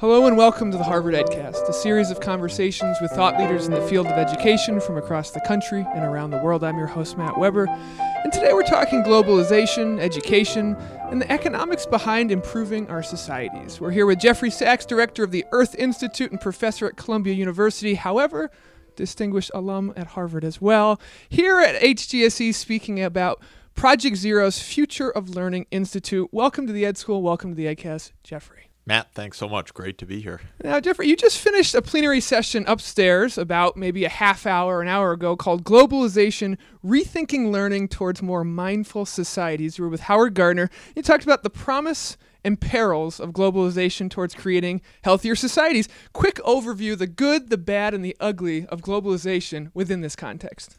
Hello and welcome to the Harvard EdCast, a series of conversations with thought leaders in the field of education from across the country and around the world. I'm your host, Matt Weber, and today we're talking globalization, education, and the economics behind improving our societies. We're here with Jeffrey Sachs, director of the Earth Institute and professor at Columbia University. However, distinguished alum at Harvard as well. Here at HGSE, speaking about Project Zero's Future of Learning Institute. Welcome to the Ed School. Welcome to the EdCast, Jeffrey. Matt, thanks so much. Great to be here. Now, Jeffrey, you just finished a plenary session upstairs about maybe a half hour, an hour ago called Globalization Rethinking Learning Towards More Mindful Societies. You were with Howard Gardner. You talked about the promise and perils of globalization towards creating healthier societies. Quick overview the good, the bad, and the ugly of globalization within this context.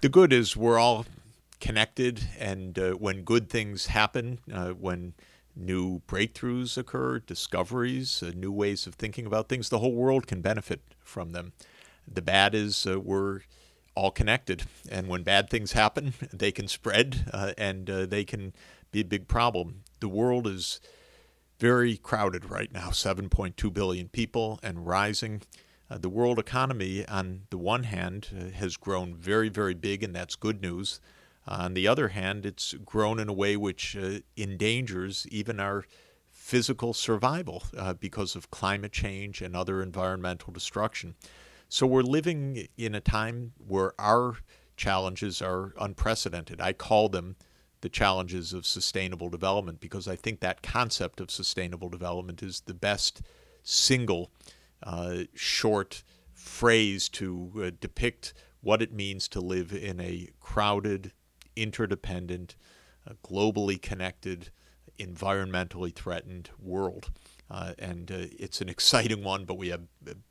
The good is we're all connected, and uh, when good things happen, uh, when new breakthroughs occur, discoveries, uh, new ways of thinking about things, the whole world can benefit from them. The bad is uh, we're all connected, and when bad things happen, they can spread uh, and uh, they can be a big problem. The world is very crowded right now 7.2 billion people and rising. Uh, the world economy, on the one hand, uh, has grown very, very big, and that's good news. On the other hand, it's grown in a way which uh, endangers even our physical survival uh, because of climate change and other environmental destruction. So we're living in a time where our challenges are unprecedented. I call them the challenges of sustainable development because I think that concept of sustainable development is the best single uh, short phrase to uh, depict what it means to live in a crowded, interdependent, uh, globally connected, environmentally threatened world. Uh, and uh, it's an exciting one, but we have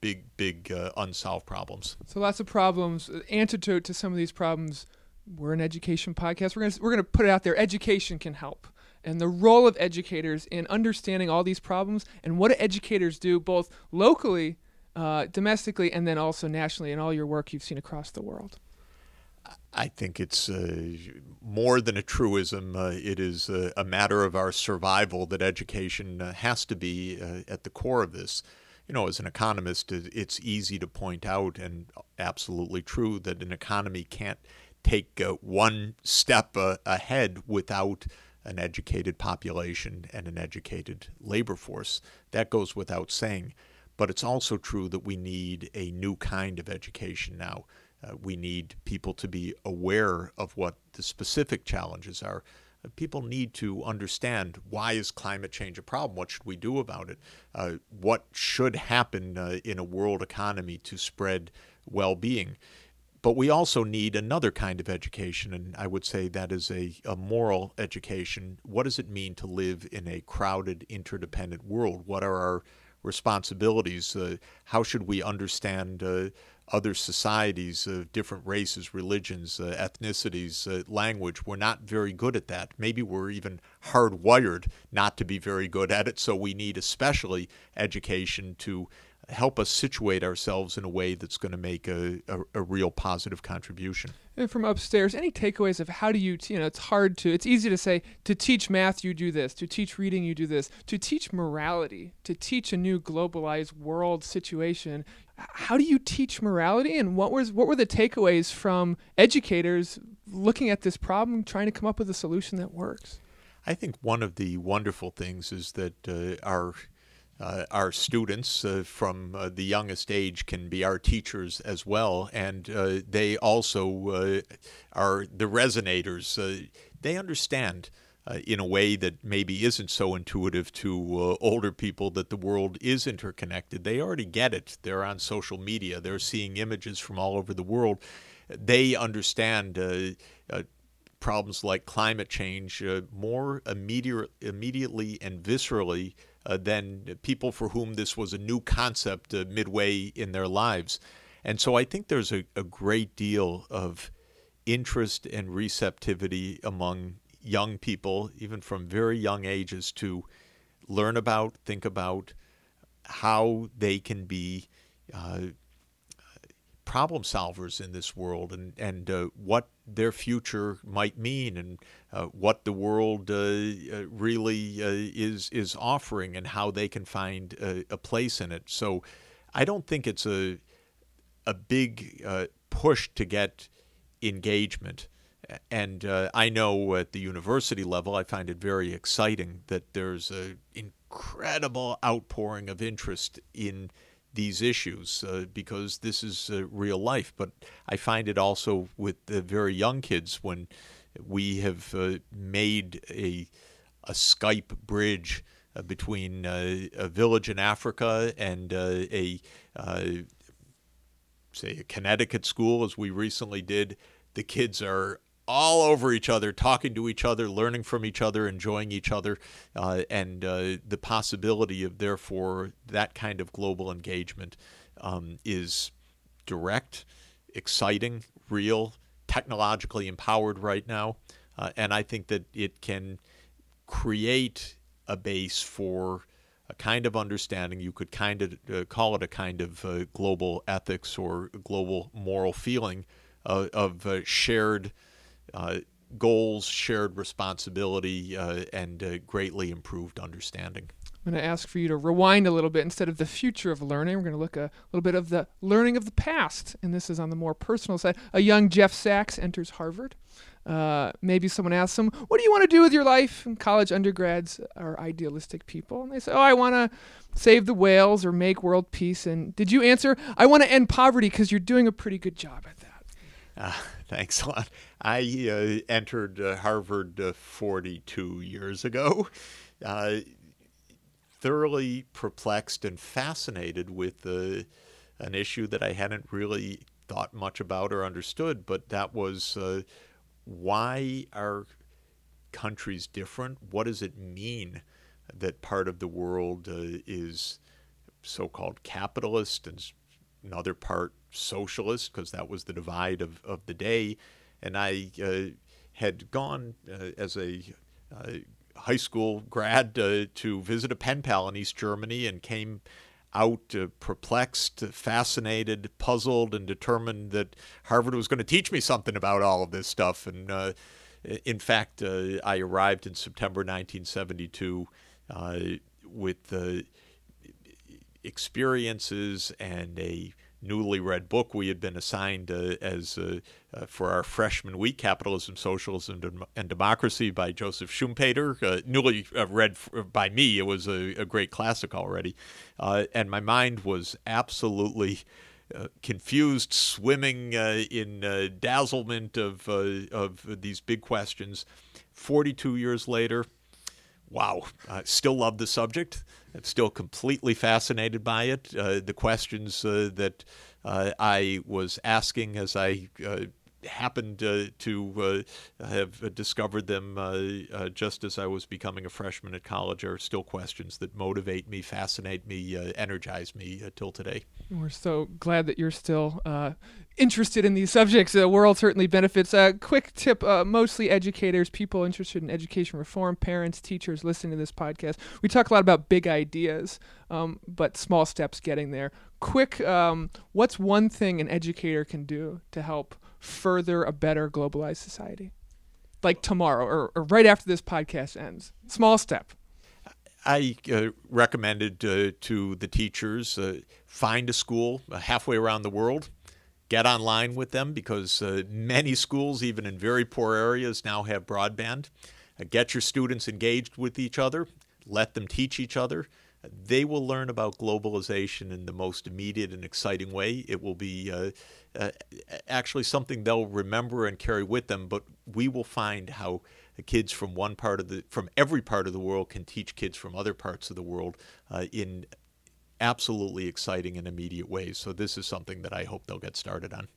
big, big uh, unsolved problems. So lots of problems. Antidote to some of these problems. We're an education podcast. We're gonna we're gonna put it out there. Education can help, and the role of educators in understanding all these problems and what educators do both locally, uh, domestically, and then also nationally in all your work you've seen across the world. I think it's uh, more than a truism. Uh, it is a, a, matter of our survival that education uh, has to be uh, at the core of this. You know, as an economist, it's easy to point out, and absolutely true, that an economy can't take uh, one step uh, ahead without an educated population and an educated labor force. That goes without saying. But it's also true that we need a new kind of education now uh, we need people to be aware of what the specific challenges are. Uh, people need to understand why is climate change a problem? What should we do about it? Uh, what should happen uh, in a world economy to spread well-being? But we also need another kind of education, and I would say that is a, a moral education. What does it mean to live in a crowded, interdependent world? What are our responsibilities? Uh, how should we understand uh, other societies, of different races, religions, uh, ethnicities, uh, language. We're not very good at that. Maybe we're even hardwired not to be very good at it. So we need especially education to help us situate ourselves in a way that's going to make a, a, a, real positive contribution. And from upstairs, any takeaways of how do you, you know, it's hard to, it's easy to say, to teach math, you do this, to teach reading, you do this, to teach morality, to teach a new globalized world situation. How do you teach morality and what was what were the takeaways from educators looking at this problem trying to come up with a solution that works? I think one of the wonderful things is that uh, our uh, our students uh, from uh, the youngest age can be our teachers as well, and uh, they also uh, are the resonators. Uh, they understand in a way that maybe isn't so intuitive to older people that the world is interconnected. They already get it. They're on social media. They're seeing images from all over the world. They understand problems like climate change more immediate, immediately and viscerally uh, than people for whom this was a new concept uh, midway in their lives. And so I think there's a, a great deal of interest and receptivity among young people, even from very young ages, to learn about, think about how they can be uh, problem solvers in this world and, and uh, what their future might mean and uh, what the world uh, uh really uh, is is offering and how they can find a, a, place in it. So I don't think it's a a big uh, push to get engagement. And I know at the university level, I find it very exciting that there's an incredible outpouring of interest in these issues uh, because this is uh, real life. But I find it also with the very young kids when we have uh, made a a Skype bridge uh, between uh, a village in Africa and uh, a say a Connecticut school, as we recently did. The kids are all over each other, talking to each other, learning from each other, enjoying each other, uh, and uh, the possibility of therefore that kind of global engagement um, is direct, exciting, real, technologically empowered right now, uh, and I think that it can create a base for a kind of understanding. You could kind of uh, call it a kind of uh, global ethics or global moral feeling uh, of shared goals, shared responsibility, uh, and uh, greatly improved understanding. I'm going to ask for you to rewind a little bit instead of the future of learning. We're going to look a little bit of the learning of the past, and this is on the more personal side. A young Jeff Sachs enters Harvard. Uh, maybe someone asks him, "What do you want to do with your life?" And college undergrads are idealistic people, and they say, "Oh, I want to save the whales or make world peace." And did you answer, "I want to end poverty," because you're doing a pretty good job at that? Uh, thanks a lot. I uh, entered uh, Harvard uh, 42 years ago, uh, thoroughly perplexed and fascinated with uh, an issue that I hadn't really thought much about or understood, but that was why are countries different? What does it mean that part of the world is so called capitalist and another part socialist because that was the divide of, of the day. And I uh, had gone uh, as a uh, high school grad uh, to visit a pen pal in East Germany and came out uh, perplexed, fascinated, puzzled, and determined that Harvard was going to teach me something about all of this stuff. And in fact, I arrived in September 1972 with the experiences and a newly read book we had been assigned uh, as uh, uh, for our freshman week, Capitalism, Socialism, and Democracy by Joseph Schumpeter, uh, newly uh, read f- by me. It was a, a great classic already. Uh, and my mind was absolutely confused, swimming in dazzlement of, of these big questions. 42 years later, wow, I still love the subject. I'm still completely fascinated by it. Uh, the questions uh, that uh, I was asking as I uh, happened uh, to uh, have discovered them uh, uh, just as I was becoming a freshman at college are still questions that motivate me, fascinate me, uh, energize me till today. We're so glad that you're still interested in these subjects. The world certainly benefits. A quick tip mostly educators, people interested in education reform, parents, teachers listening to this podcast. We talk a lot about big ideas, um, but small steps getting there. Quick, um, what's one thing an educator can do to help? Further a better globalized society? Like tomorrow or, or right after this podcast ends. Small step. I uh, recommended uh, to the teachers uh, find a school uh, halfway around the world, get online with them because uh, many schools, even in very poor areas, now have broadband. Uh, get your students engaged with each other, let them teach each other. They will learn about globalization in the most immediate and exciting way. It will be uh, actually something they'll remember and carry with them. But we will find how kids from one part of the from every part of the world can teach kids from other parts of the world uh, in absolutely exciting and immediate ways. So this is something that I hope they'll get started on.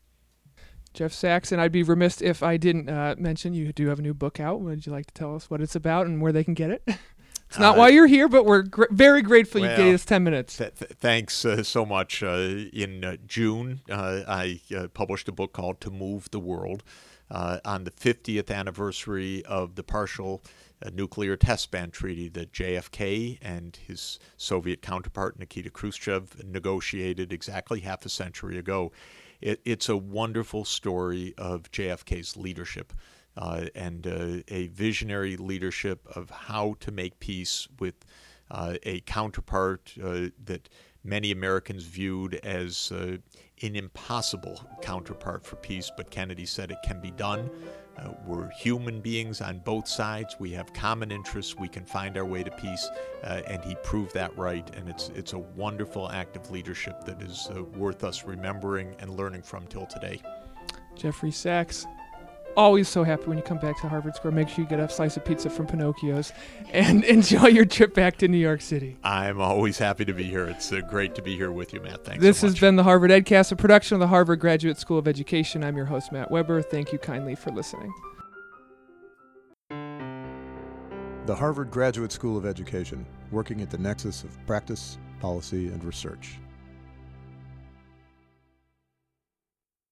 Jeff Saxon, I'd be remiss if I didn't uh, mention you do have a new book out. Would you like to tell us what it's about and where they can get it? It's not uh, why you're here, but we're gr- very grateful well, you gave us 10 minutes. Th- th- thanks uh, so much. Uh, in uh, June, uh, I uh, published a book called To Move the World on the 50th anniversary of the partial nuclear test ban treaty that JFK and his Soviet counterpart Nikita Khrushchev negotiated exactly half a century ago. it, it's a wonderful story of JFK's leadership. Uh, and uh, a visionary leadership of how to make peace with uh, a counterpart uh, that many Americans viewed as uh, an impossible counterpart for peace, but Kennedy said it can be done. We're human beings on both sides. We have common interests. We can find our way to peace, and he proved that right. And it's it's a wonderful act of leadership that is worth us remembering and learning from till today. Jeffrey Sachs, always so happy when you come back to Harvard Square. Make sure you get a slice of pizza from Pinocchio's and enjoy your trip back to New York City. I'm always happy to be here. It's uh, great to be here with you, Matt. Thanks. This so has been the Harvard EdCast, a production of the Harvard Graduate School of Education. I'm your host, Matt Weber. Thank you kindly for listening. The Harvard Graduate School of Education, working at the nexus of practice, policy, and research.